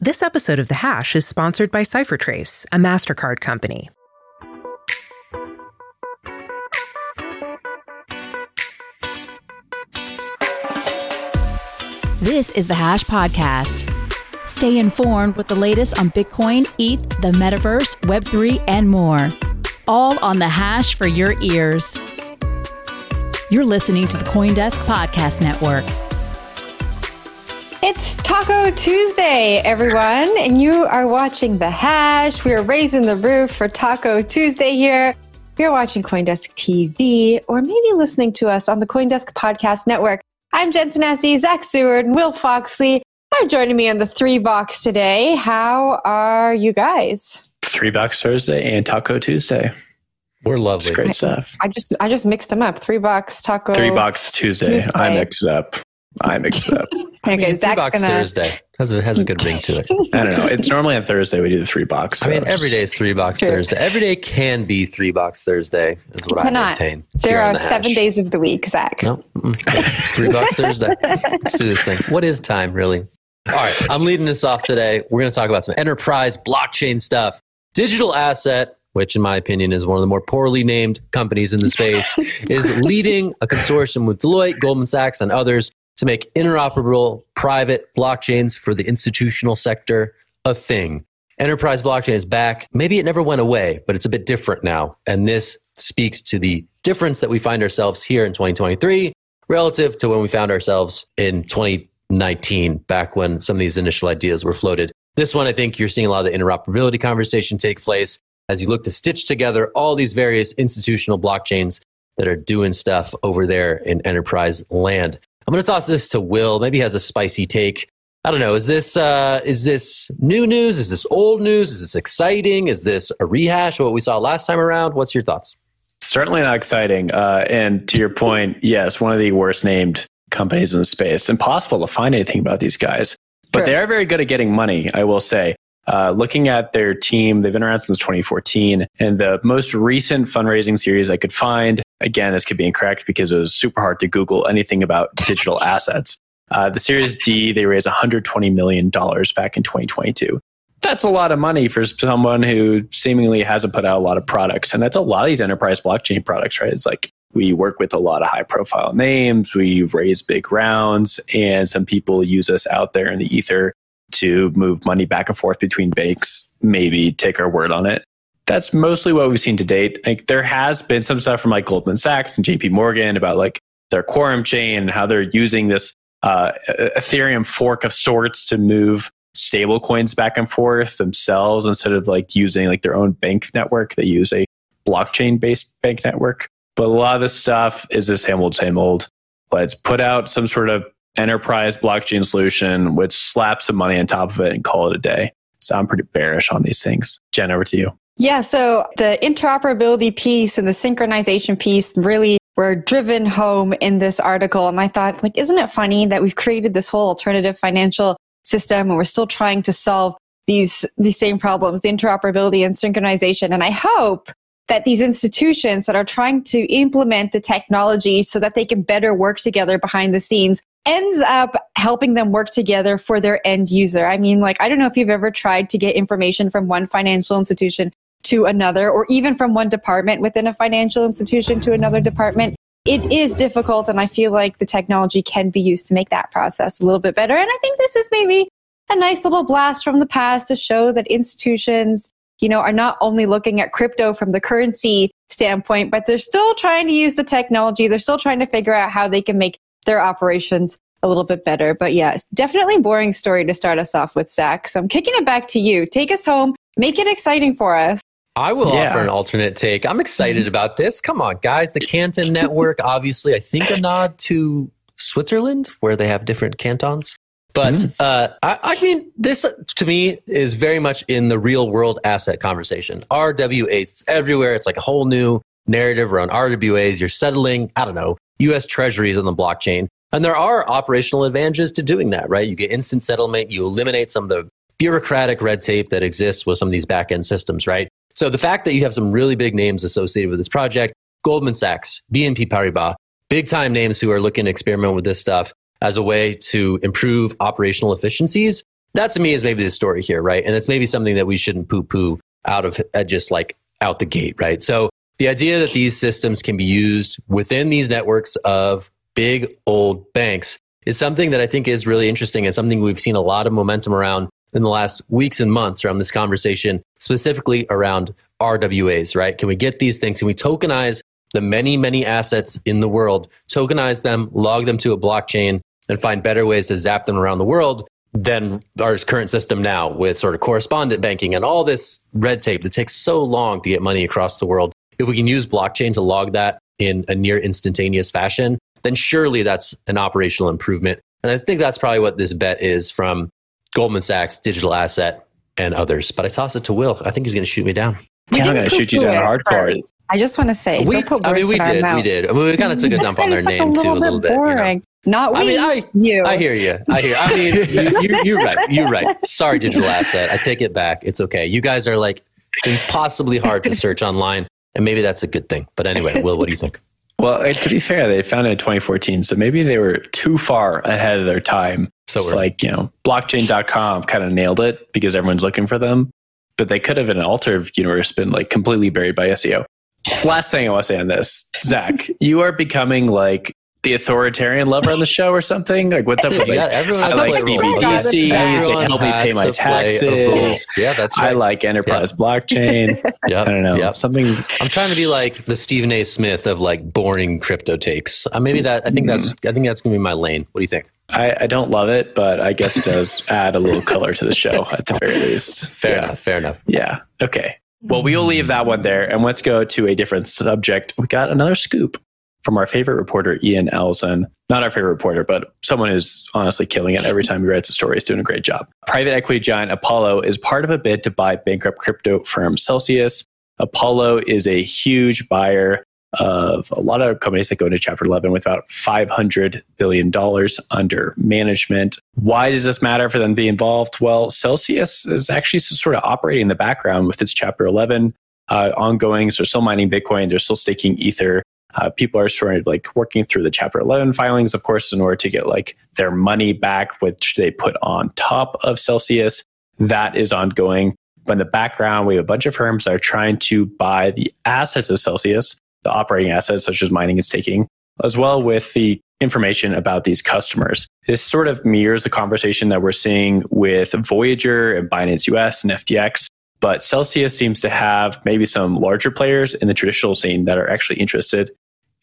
This episode of The Hash is sponsored by CipherTrace, a MasterCard company. This is the Hash Podcast. Stay informed with the latest on Bitcoin, ETH, the metaverse, Web3, and more. All on the Hash for your ears. You're listening to the Coindesk Podcast Network. It's Taco Tuesday, everyone, and you are watching The Hash. We are raising the roof for Taco Tuesday here. You're watching Coindesk TV or maybe listening to us on the Coindesk Podcast Network. I'm Jen Sanasie, Zach Seward, and Will Foxley are joining me on the three box today. How are you guys? Three box Thursday and Taco Tuesday. We're lovely. It's great stuff. I just I just mixed them up. Three box taco. Three box Tuesday. Tuesday. I mixed it up. I mixed it up. Okay, I mean, three Zach's box gonna. Thursday has a, has a good ring to it. I don't know. It's normally on Thursday we do the three box. I mean, so every just- day is three box Sure. Thursday. Every day can be three box Thursday, is what I Cannot. maintain. There are the seven days of the week, Zach. No, it's three bucks Thursday. Let's do this thing. What is time, really? All right, I'm leading this off today. We're going to talk about some enterprise blockchain stuff. Digital Asset, which in my opinion is one of the more poorly named companies in the space, is leading a consortium with Deloitte, Goldman Sachs, and others to make interoperable private blockchains for the institutional sector a thing. Enterprise blockchain is back. Maybe it never went away, but it's a bit different now. And this speaks to the difference that we find ourselves here in 2023 relative to when we found ourselves in 2019, back when some of these initial ideas were floated. This one, I think you're seeing a lot of the interoperability conversation take place as you look to stitch together all these various institutional blockchains that are doing stuff over there in enterprise land. I'm going to toss this to Will. Maybe he has a spicy take. I don't know. Is this uh, is this new news? Is this old news? Is this exciting? Is this a rehash of what we saw last time around? What's your thoughts? certainly not exciting. Uh, and to your point, yes, one of the worst named companies in the space. Impossible to find anything about these guys, but Sure. they are very good at getting money. I will say. Uh, looking at their team, they've been around since 2014, and the most recent fundraising series I could find. Again, this could be incorrect because it was super hard to Google anything about digital assets. Uh, the Series D, they raised 120 million dollars back in 2022. That's a lot of money for someone who seemingly hasn't put out a lot of products, and that's a lot of these enterprise blockchain products, right? It's like we work with a lot of high profile names, we raise big rounds, and some people use us out there in the ether to move money back and forth between banks, maybe take our word on it. That's mostly what we've seen to date. Like there has been some stuff from like Goldman Sachs and JP Morgan about like their quorum chain and how they're using this uh, Ethereum fork of sorts to move stable coins back and forth themselves instead of like using like their own bank network. They use a blockchain based bank network. But a lot of this stuff is the same old, same old. Let's put out some sort of enterprise blockchain solution, which slap some money on top of it and call it a day. So I'm pretty bearish on these things. Jen, over to you. Yeah, so the interoperability piece and the synchronization piece really were driven home in this article. And I thought, like, isn't it funny that we've created this whole alternative financial system and we're still trying to solve these, these same problems, the interoperability and synchronization. And I hope that these institutions that are trying to implement the technology so that they can better work together behind the scenes ends up helping them work together for their end user. I mean, like, I don't know if you've ever tried to get information from one financial institution to another, or even from one department within a financial institution to another department. It is difficult, and I feel like the technology can be used to make that process a little bit better. And I think this is maybe a nice little blast from the past to show that institutions, you know, are not only looking at crypto from the currency standpoint, but they're still trying to use the technology. They're still trying to figure out how they can make their operations a little bit better. But yeah, definitely boring story to start us off with, Zach. So I'm kicking it back to you. Take us home. Make it exciting for us. I will Yeah. offer an alternate take. I'm excited about this. Come on, guys. The Canton Network, obviously, I think a nod to Switzerland, where they have different cantons. But Mm. uh, I, I mean, this to me is very much in the real world asset conversation. RWAs, it's everywhere. It's like a whole new narrative around RWAs. You're settling, I don't know, US treasuries on the blockchain. And there are operational advantages to doing that, right? You get instant settlement, you eliminate some of the bureaucratic red tape that exists with some of these back end systems, right? So the fact that you have some really big names associated with this project, Goldman Sachs, BNP Paribas, big time names who are looking to experiment with this stuff as a way to improve operational efficiencies That to me is maybe the story here, right? And it's maybe something that we shouldn't poo poo out of uh, just like out the gate, right? So the idea that these systems can be used within these networks of big old banks is something that I think is really interesting and something we've seen a lot of momentum around in the last weeks and months around this conversation, specifically around RWAs, right? Can we get these things? Can we tokenize the many, many assets in the world, tokenize them, log them to a blockchain, and find better ways to zap them around the world than our current system now with sort of correspondent banking and all this red tape that takes so long to get money across the world. If we can use blockchain to log that in a near instantaneous fashion, then surely that's an operational improvement. And I think that's probably what this bet is from Goldman Sachs, Digital Asset, and others. But I toss it to Will. I think he's going to shoot me down. Yeah, I'm going to shoot you down hardcore. I just want to say, we, I mean, we did, we did. I mean, we kind of took a dump on their name too, a little bit. Boring. You know? Not we, I mean, I, you. I hear you. I hear. I mean, you, you're, you're right. You're right. Sorry, digital asset. I take it back. It's okay. You guys are like impossibly hard to search online, and maybe that's a good thing. But anyway, Will, what do you think? Well, to be fair, they founded in 2014, so maybe they were too far ahead of their time. So it's like, you know, blockchain.com kind of nailed it because everyone's looking for them, but they could have in an alternative universe been like completely buried by SEO. Last thing I want to say on this, Zach, you are becoming like the authoritarian lover on the show or something? Like, what's up with like, I like CBDCs, they help me pay my taxes. Yeah, that's right. I like enterprise yep. blockchain. yeah, I don't know. Yep. Something. I'm trying to be like the Stephen A. Smith of like boring crypto takes. Uh, maybe that. I think that's. I think that's gonna be my lane. What do you think? I, I, don't love it, but I guess it does add a little color to the show at the very least. Fair yeah. enough. Fair enough. Yeah. Okay. Well, we will leave that one there and let's go to a different subject. We got another scoop from our favorite reporter, Ian Allison. Not our favorite reporter, but someone who's honestly killing it every time he writes a story. He's doing a great job. Private equity giant Apollo is part of a bid to buy bankrupt crypto firm Celsius. Apollo is a huge buyer of a lot of companies that go into Chapter 11 with about $500 billion under management. Why does this matter for them to be involved? Well, Celsius is actually sort of operating in the background with its Chapter 11 uh, ongoing. So they're still mining Bitcoin, they're still staking Ether. Uh, people are sort of like working through the Chapter 11 filings, of course, in order to get like their money back, which they put on top of Celsius. That is ongoing. But in the background, we have a bunch of firms that are trying to buy the assets of Celsius, the operating assets such as mining and staking, as well with the information about these customers. This sort of mirrors the conversation that we're seeing with Voyager and Binance US and FTX. But Celsius seems to have maybe some larger players in the traditional scene that are actually interested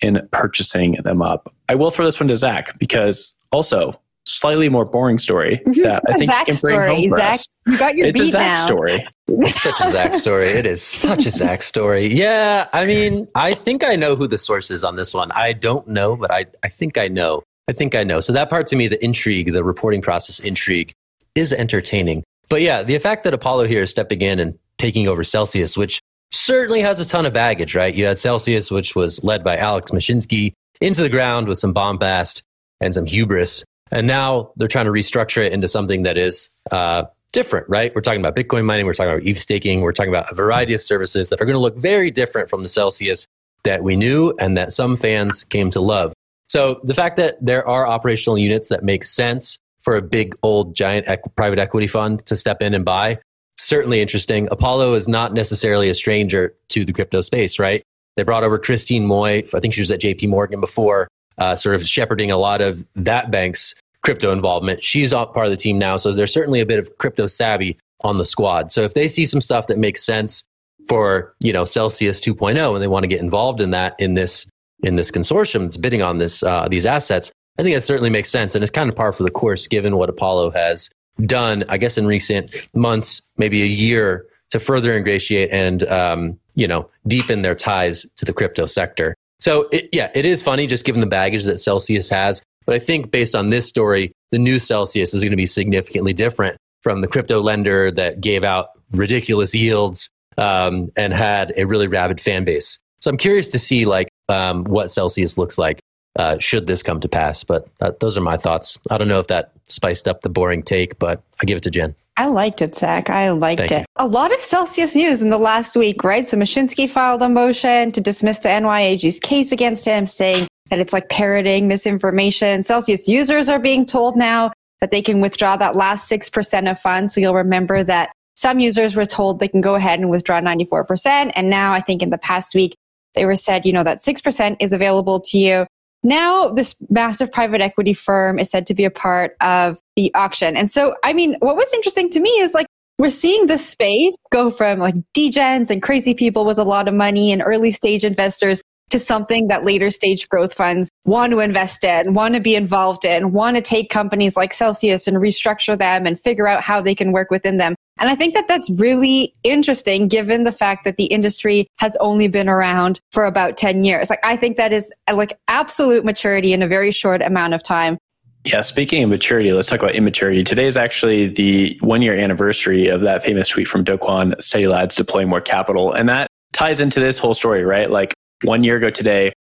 in purchasing them up. I will throw this one to Zach because also slightly more boring story that I think Zach can bring story. home for Zach, us. You got your it's beat a Zach now. story. It's such a Zach story. It is such a Zach story. Yeah, I mean, I think I know who the source is on this one. I don't know, but I, I think I know. I think I know. So that part to me, the intrigue, the reporting process intrigue, is entertaining. But yeah, the fact that Apollo here is stepping in and taking over Celsius, which certainly has a ton of baggage, right? You had Celsius, which was led by Alex Mashinsky, into the ground with some bombast and some hubris. And now they're trying to restructure it into something that is uh, different, right? We're talking about Bitcoin mining, we're talking about ETH staking, we're talking about a variety of services that are going to look very different from the Celsius that we knew and that some fans came to love. So the fact that there are operational units that make sense for a big old giant equ- private equity fund to step in and buy certainly interesting. Apollo is not necessarily a stranger to the crypto space, right? They brought over Christine Moy. I think she was at JP Morgan before, uh, sort of shepherding a lot of that bank's crypto involvement. She's part of the team now. So there's certainly a bit of crypto savvy on the squad. So if they see some stuff that makes sense for, you know, Celsius 2.0 and they want to get involved in that in this in this consortium that's bidding on this uh, these assets, I think that certainly makes sense. And it's kind of par for the course given what Apollo has done, I guess, in recent months, maybe a year, to further ingratiate and um, you know deepen their ties to the crypto sector. So it, yeah, it is funny just given the baggage that Celsius has. But I think based on this story, the new Celsius is going to be significantly different from the crypto lender that gave out ridiculous yields um, and had a really rabid fan base. So I'm curious to see like um, what Celsius looks like uh, should this come to pass. But that, those are my thoughts. I don't know if that spiced up the boring take, but I give it to Jen. I liked it, Zach. I liked Thank it. You. A lot of Celsius news in the last week, right? So Mashinsky filed a motion to dismiss the NYAG's case against him, saying that it's like parroting misinformation. Celsius users are being told now that they can withdraw that last 6% of funds. So you'll remember that some users were told they can go ahead and withdraw 94%. And now I think in the past week, they were said, you know, that 6% is available to you. Now this massive private equity firm is said to be a part of the auction. And so, I mean, what was interesting to me is like, we're seeing this space go from like degens and crazy people with a lot of money and early stage investors to something that later stage growth funds want to invest in, want to be involved in, want to take companies like Celsius and restructure them and figure out how they can work within them. And I think that that's really interesting given the fact that the industry has only been around for about 10 years. Like, I think that is like absolute maturity in a very short amount of time. Yeah, speaking of maturity, let's talk about immaturity. Today is actually the one year anniversary of that famous tweet from Do Kwon, Lads deploy more capital. And that ties into this whole story, right? Like one year ago today,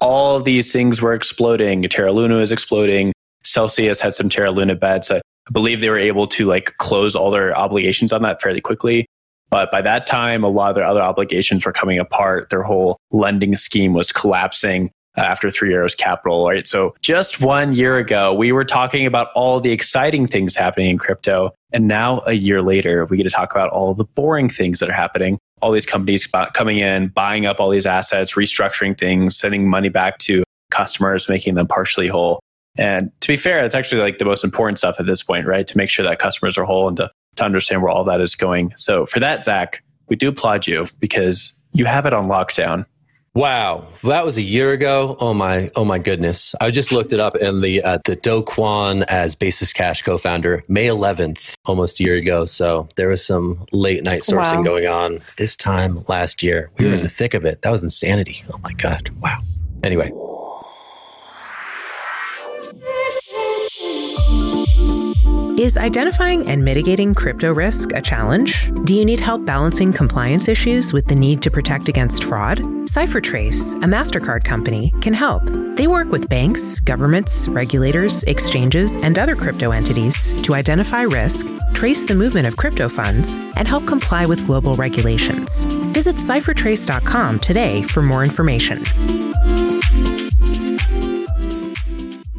all these things were exploding. Terra Luna is exploding. Celsius had some Terra Luna bets. I believe they were able to like close all their obligations on that fairly quickly. But by that time, a lot of their other obligations were coming apart. Their whole lending scheme was collapsing uh, after Three Arrows Capital, right? So just one year ago, we were talking about all the exciting things happening in crypto. And now, a year later, we get to talk about all the boring things that are happening. All these companies coming in, buying up all these assets, restructuring things, sending money back to customers, making them partially whole. And to be fair, it's actually like the most important stuff at this point, right? To make sure that customers are whole and to, to understand where all that is going. So for that, Zach, we do applaud you because you have it on lockdown. Wow, that was a year ago. Oh my, oh my goodness! I just looked it up, and the uh, the Do Kwon as Basis Cash co-founder, May 11th, almost a year ago. So there was some late night sourcing wow. going on this time last year. We mm. were in hmm. the thick of it. That was insanity. Oh my god! Wow. Anyway, Is identifying and mitigating crypto risk a challenge? Do you need help balancing compliance issues with the need to protect against fraud? CipherTrace, a MasterCard company, can help. They work with banks, governments, regulators, exchanges, and other crypto entities to identify risk, trace the movement of crypto funds, and help comply with global regulations. Visit ciphertrace.com today for more information.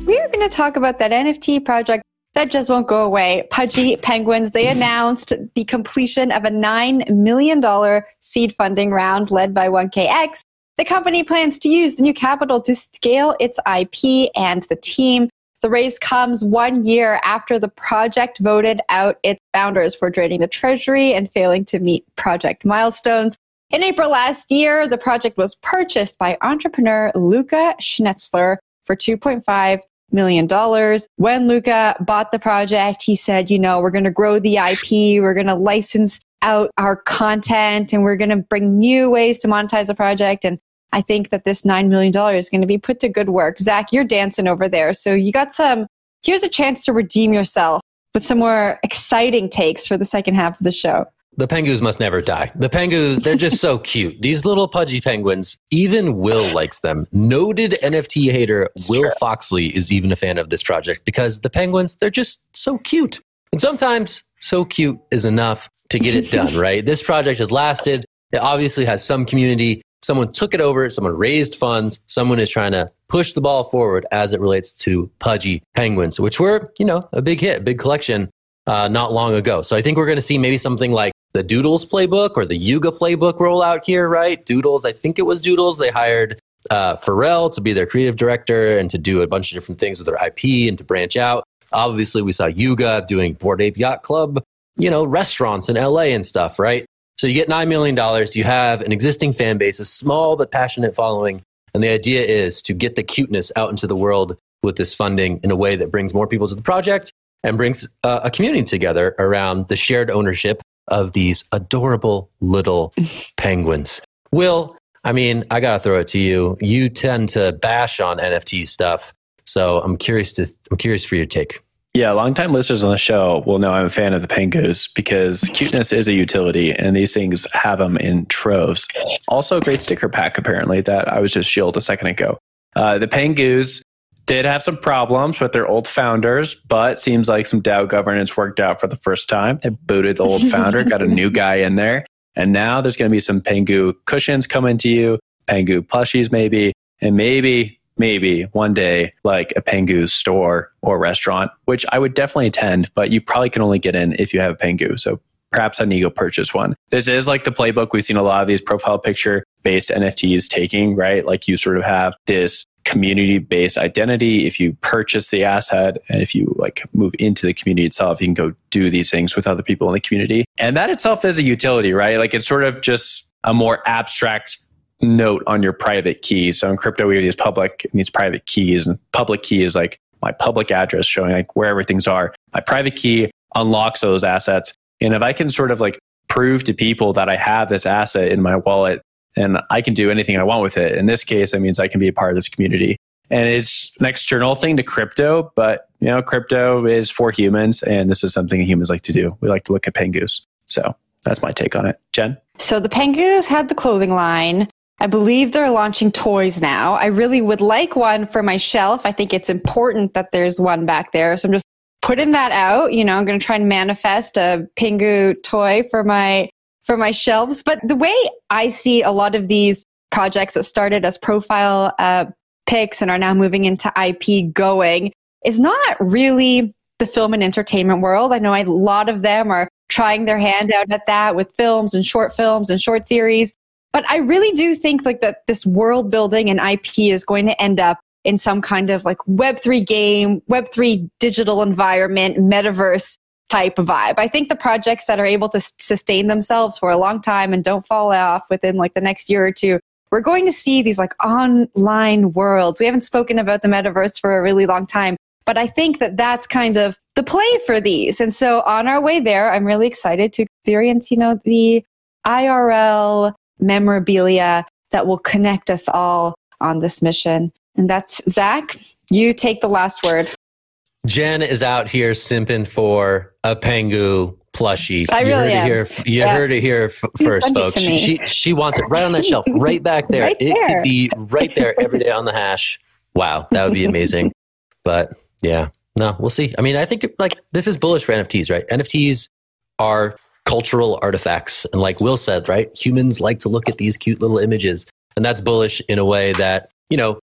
We are going to talk about that NFT project that just won't go away. Pudgy Penguins, they announced the completion of a $9 million seed funding round led by 1KX. The company plans to use the new capital to scale its IP and the team. The raise comes one year after the project voted out its founders for draining the treasury and failing to meet project milestones. In April last year, the project was purchased by entrepreneur Luca Schnetzler for 2.5 million dollars. When Luca bought the project, he said, you know, we're going to grow the IP, we're going to license out our content, and we're going to bring new ways to monetize the project. And I think that this $9 million is going to be put to good work. Zach, you're dancing over there. So you got some, here's a chance to redeem yourself with some more exciting takes for the second half of the show. The penguins must never die. The penguins, they're just so cute. These little pudgy penguins, even Will likes them. Noted NFT hater it's Will true. Foxley is even a fan of this project because the penguins, they're just so cute. And sometimes so cute is enough to get it done, right? This project has lasted. It obviously has some community. Someone took it over, someone raised funds, someone is trying to push the ball forward as it relates to pudgy penguins, which were, you know, a big hit, big collection uh, not long ago. So I think we're going to see maybe something like the Doodles playbook or the Yuga playbook roll out here, right? Doodles, I think it was Doodles. They hired uh, Pharrell to be their creative director and to do a bunch of different things with their IP and to branch out. Obviously, we saw Yuga doing Bored Ape Yacht Club, you know, restaurants in LA and stuff, right? So you get $9 million, you have an existing fan base, a small but passionate following. And the idea is to get the cuteness out into the world with this funding in a way that brings more people to the project and brings uh, a community together around the shared ownership of these adorable little penguins. Will, I mean, I got to throw it to you. You tend to bash on NFT stuff. So I'm curious to I'm curious for your take. Yeah, longtime listeners on the show will know I'm a fan of the Pengoos because cuteness is a utility and these things have them in troves. Also, a great sticker pack, apparently, that I was just shielded a second ago. Uh, the Pengoos did have some problems with their old founders, but seems like some DAO governance worked out for the first time. They booted the old founder, got a new guy in there. And now there's going to be some Pengu cushions coming to you, Pengu plushies maybe, and maybe maybe one day like a Pengu store or restaurant, which I would definitely attend, but you probably can only get in if you have a Pengu. So perhaps I need to go purchase one. This is like the playbook we've seen a lot of these profile picture based NFTs taking, right? Like you sort of have this community based identity. If you purchase the asset and if you like move into the community itself, you can go do these things with other people in the community. And that itself is a utility, right? Like it's sort of just a more abstract note on your private key. So in crypto, we have these public and these private keys, and public key is like my public address showing like where everything's are. My private key unlocks those assets. And if I can sort of like prove to people that I have this asset in my wallet and I can do anything I want with it. In this case, it means I can be a part of this community. And it's an external thing to crypto, but you know, crypto is for humans, and this is something humans like to do. We like to look at pengus. So that's my take on it. Jen? So the pengus had the clothing line. I believe they're launching toys now. I really would like one for my shelf. I think it's important that there's one back there. So I'm just putting that out. You know, I'm going to try and manifest a Pengu toy for my for my shelves. But the way I see a lot of these projects that started as profile uh, and are now moving into IP going is not really the film and entertainment world. I know a lot of them are trying their hand out at that with films and short films and short series. But I really do think like that this world building and IP is going to end up in some kind of like Web3 game, Web3 digital environment, metaverse type vibe. I think the projects that are able to sustain themselves for a long time and don't fall off within like the next year or two, we're going to see these like online worlds. We haven't spoken about the metaverse for a really long time, but I think that that's kind of the play for these. And so on our way there, I'm really excited to experience, you know, the IRL memorabilia that will connect us all on this mission. And that's Zach. You take the last word. Jen is out here simping for a Pengu plushie. I you really heard am. it here. You Yeah. heard it here f- first, folks. She, she she wants it right on that shelf, right back there. Right it there. could be right there every day on the hash. Wow, that would be amazing. but yeah, no, we'll see. I mean, I think like this is bullish for NFTs, right? NFTs are cultural artifacts, and like Will said, right, humans like to look at these cute little images, and that's bullish in a way that you know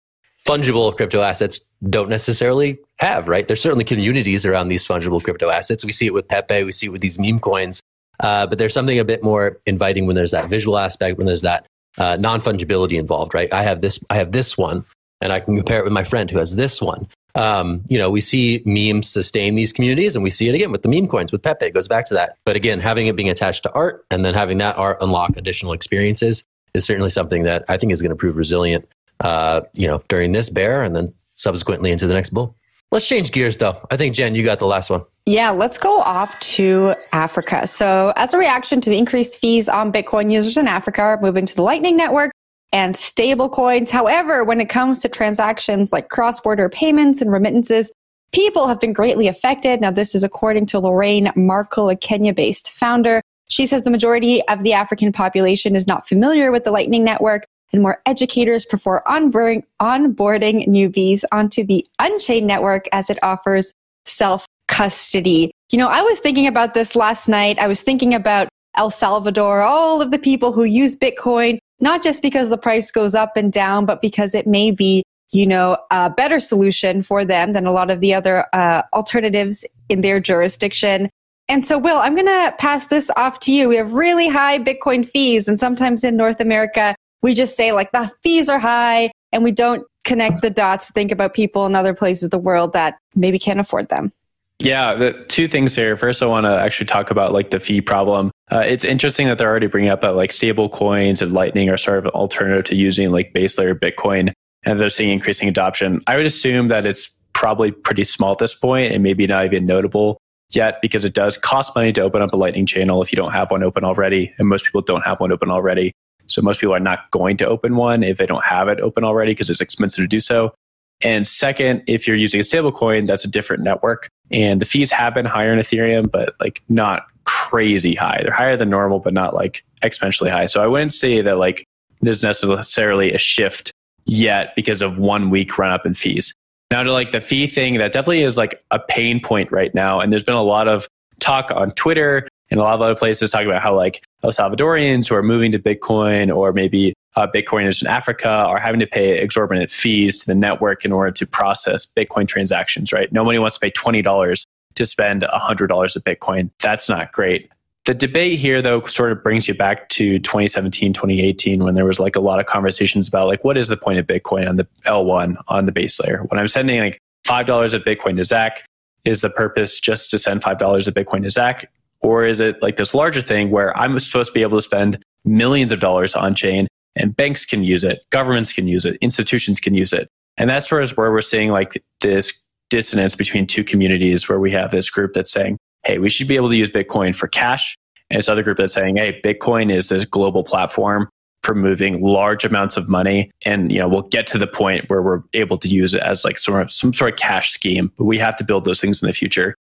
fungible crypto assets don't necessarily have, right? There's certainly communities around these fungible crypto assets. We see it with Pepe, we see it with these meme coins. Uh, but there's something a bit more inviting when there's that visual aspect, when there's that uh, non fungibility involved, right? I have this, I have this one, and I can compare it with my friend who has this one. Um, you know, we see memes sustain these communities, and we see it again with the meme coins with Pepe. It goes back to that. But again, having it being attached to art and then having that art unlock additional experiences is certainly something that I think is going to prove resilient. Uh, you know, during this bear and then subsequently into the next bull. Let's change gears, though. I think Jen, you got the last one. Yeah, let's go off to Africa. So, as a reaction to the increased fees on Bitcoin users in Africa moving to the Lightning Network and stable coins. However, when it comes to transactions like cross border payments and remittances, people have been greatly affected. Now, this is according to Lorraine Marcel, a Kenya based founder. She says the majority of the African population is not familiar with the Lightning Network, and more educators prefer onboarding, onboarding newbies onto the Unchained network as it offers self custody. You know, I was thinking about this last night. I was thinking about El Salvador, all of the people who use Bitcoin, not just because the price goes up and down, but because it may be, you know, a better solution for them than a lot of the other uh, alternatives in their jurisdiction. And so, Will, I'm going to pass this off to you. We have really high Bitcoin fees, and sometimes in North America, we just say like the fees are high, and we don't connect the dots to think about people in other places of the world that maybe can't afford them. Yeah, the two things here. First, I want to actually talk about like the fee problem. Uh, it's interesting that they're already bringing up that like stable coins and Lightning are sort of an alternative to using like base layer Bitcoin, and they're seeing increasing adoption. I would assume that it's probably pretty small at this point and maybe not even notable yet because it does cost money to open up a Lightning channel if you don't have one open already, and most people don't have one open already. So most people are not going to open one if they don't have it open already because it's expensive to do so. And second, if you're using a stablecoin, that's a different network. And the fees have been higher in Ethereum, but like not crazy high. They're higher than normal, but not like exponentially high. So I wouldn't say that like there's necessarily a shift yet because of one week run up in fees. Now to like the fee thing, that definitely is like a pain point right now. And there's been a lot of talk on Twitter and a lot of other places talking about how like El Salvadorians who are moving to Bitcoin or maybe uh, Bitcoiners in Africa are having to pay exorbitant fees to the network in order to process Bitcoin transactions, right? Nobody wants to pay $20 to spend $100 of Bitcoin. That's not great. The debate here, though, sort of brings you back to 2017, 2018, when there was like a lot of conversations about like, what is the point of Bitcoin on the L1 on the base layer? When I'm sending like $5 of Bitcoin to Zach, is the purpose just to send $5 of Bitcoin to Zach? Or is it like this larger thing where I'm supposed to be able to spend millions of dollars on chain and banks can use it, governments can use it, institutions can use it. And that's sort of where we're seeing like this dissonance between two communities where we have this group that's saying, hey, we should be able to use Bitcoin for cash. And this other group that's saying, hey, Bitcoin is this global platform for moving large amounts of money. And, you know, we'll get to the point where we're able to use it as like sort of some sort of cash scheme, but we have to build those things in the future.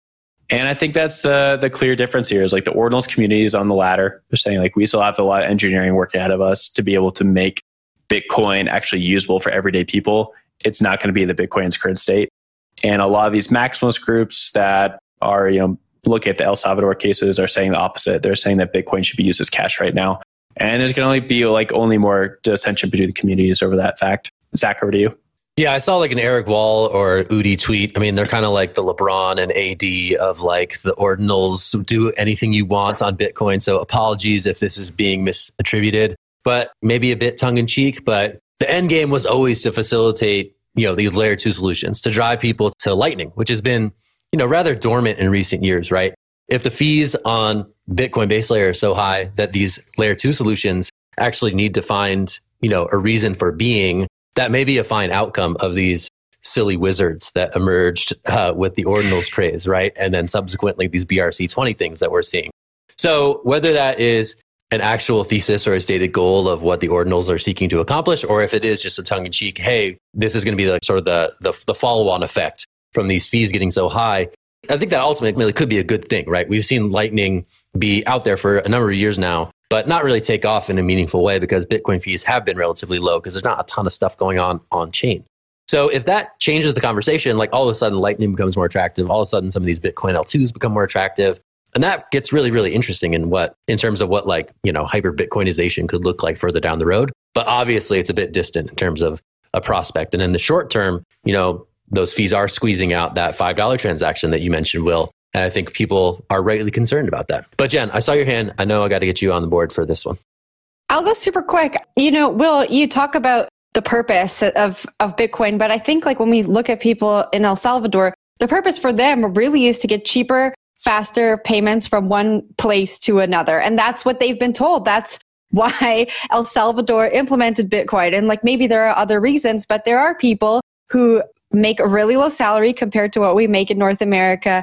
And I think that's the the clear difference here is like the ordinals community is on the ladder. They're saying like we still have a lot of engineering work ahead of us to be able to make Bitcoin actually usable for everyday people. It's not going to be the Bitcoin's current state. And a lot of these maximalist groups that are, you know, look at the El Salvador cases are saying the opposite. They're saying that Bitcoin should be used as cash right now. And there's going to only be like only more dissension between the communities over that fact. Zach, over to you. Yeah, I saw like an Eric Wall or Udi tweet. I mean, they're kind of like the LeBron and AD of like the ordinals do anything you want on Bitcoin. So apologies if this is being misattributed, but maybe a bit tongue in cheek. But the end game was always to facilitate, you know, these layer two solutions to drive people to Lightning, which has been, you know, rather dormant in recent years, right? If the fees on Bitcoin base layer are so high that these layer two solutions actually need to find, you know, a reason for being that may be a fine outcome of these silly wizards that emerged uh, with the ordinals craze, right? And then subsequently these BRC20 things that we're seeing. So whether that is an actual thesis or a stated goal of what the ordinals are seeking to accomplish, or if it is just a tongue in cheek, hey, this is going to be the sort of the, the, the follow on effect from these fees getting so high. I think that ultimately could be a good thing, right? We've seen Lightning be out there for a number of years now but not really take off in a meaningful way because Bitcoin fees have been relatively low because there's not a ton of stuff going on on chain. So if that changes the conversation, like all of a sudden Lightning becomes more attractive, all of a sudden some of these Bitcoin L2s become more attractive. And that gets really, really interesting in what, in terms of what like, you know, hyper Bitcoinization could look like further down the road. But obviously it's a bit distant in terms of a prospect. And in the short term, you know, those fees are squeezing out that $5 transaction that you mentioned, Will, and I think people are rightly concerned about that. But Jen, I saw your hand. I know I got to get you on the board for this one. I'll go super quick. You know, Will, you talk about the purpose of, of Bitcoin, but I think like when we look at people in El Salvador, the purpose for them really is to get cheaper, faster payments from one place to another. And that's what they've been told. That's why El Salvador implemented Bitcoin. And like maybe there are other reasons, but there are people who make a really low salary compared to what we make in North America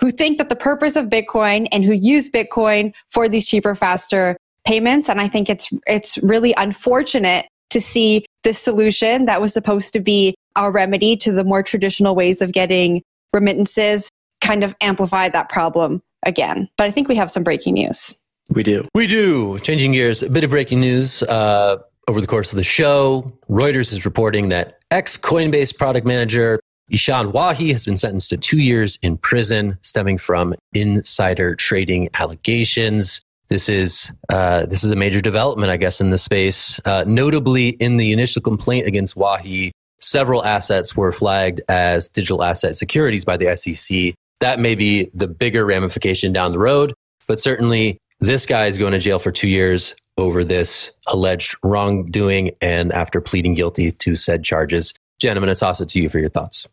who think that the purpose of Bitcoin and who use Bitcoin for these cheaper, faster payments. And I think it's, it's really unfortunate to see this solution that was supposed to be our remedy to the more traditional ways of getting remittances kind of amplify that problem again. But I think we have some breaking news. We do. We do. Changing gears, a bit of breaking news. Uh, over the course of the show, Reuters is reporting that ex Coinbase product manager Ishan Wahi has been sentenced to two years in prison stemming from insider trading allegations. This is uh, this is a major development, I guess, in the space. Uh, notably, in the initial complaint against Wahi, several assets were flagged as digital asset securities by the SEC. That may be the bigger ramification down the road, but certainly this guy is going to jail for two years over this alleged wrongdoing and after pleading guilty to said charges. Jen, I'm going to toss it to you for your thoughts.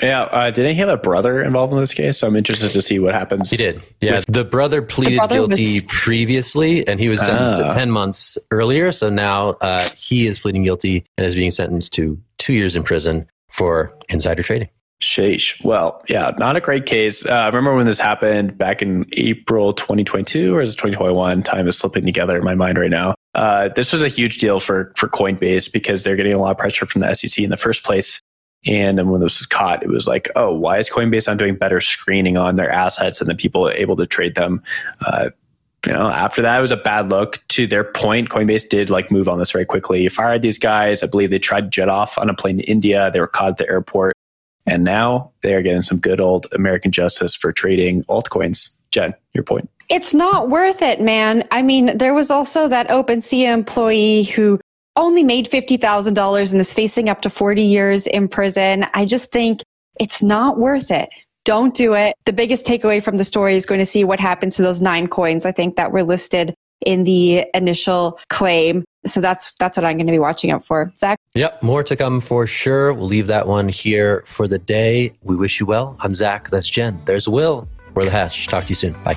Yeah, uh, didn't he have a brother involved in this case? So I'm interested to see what happens. He did. Yeah, with- the brother pleaded the brother guilty was- previously, and he was sentenced ah. to ten months earlier. So now uh, he is pleading guilty and is being sentenced to two years in prison for insider trading. Sheesh. Well, yeah, not a great case. Uh, I remember when this happened back in April 2022 or is it 2021? Time is slipping together in my mind right now. Uh, this was a huge deal for for Coinbase because they're getting a lot of pressure from the SEC in the first place. And then when this was caught, it was like, oh, why is Coinbase not doing better screening on their assets and the people able to trade them? Uh, you know, after that, it was a bad look. To their point, Coinbase did like move on this very quickly. Fired these guys. I believe they tried to jet off on a plane to India. They were caught at the airport, and now they are getting some good old American justice for trading altcoins. Jen, your point. It's not worth it, man. I mean, there was also that OpenSea employee who only made $50,000 and is facing up to 40 years in prison. I just think it's not worth it. Don't do it. The biggest takeaway from the story is going to see what happens to those nine coins, I think, that were listed in the initial claim. So that's that's what I'm going to be watching out for. Zach? Yep, more to come for sure. We'll leave that one here for the day. We wish you well. I'm Zach. That's Jen. There's Will. We're the Hash. Talk to you soon. Bye.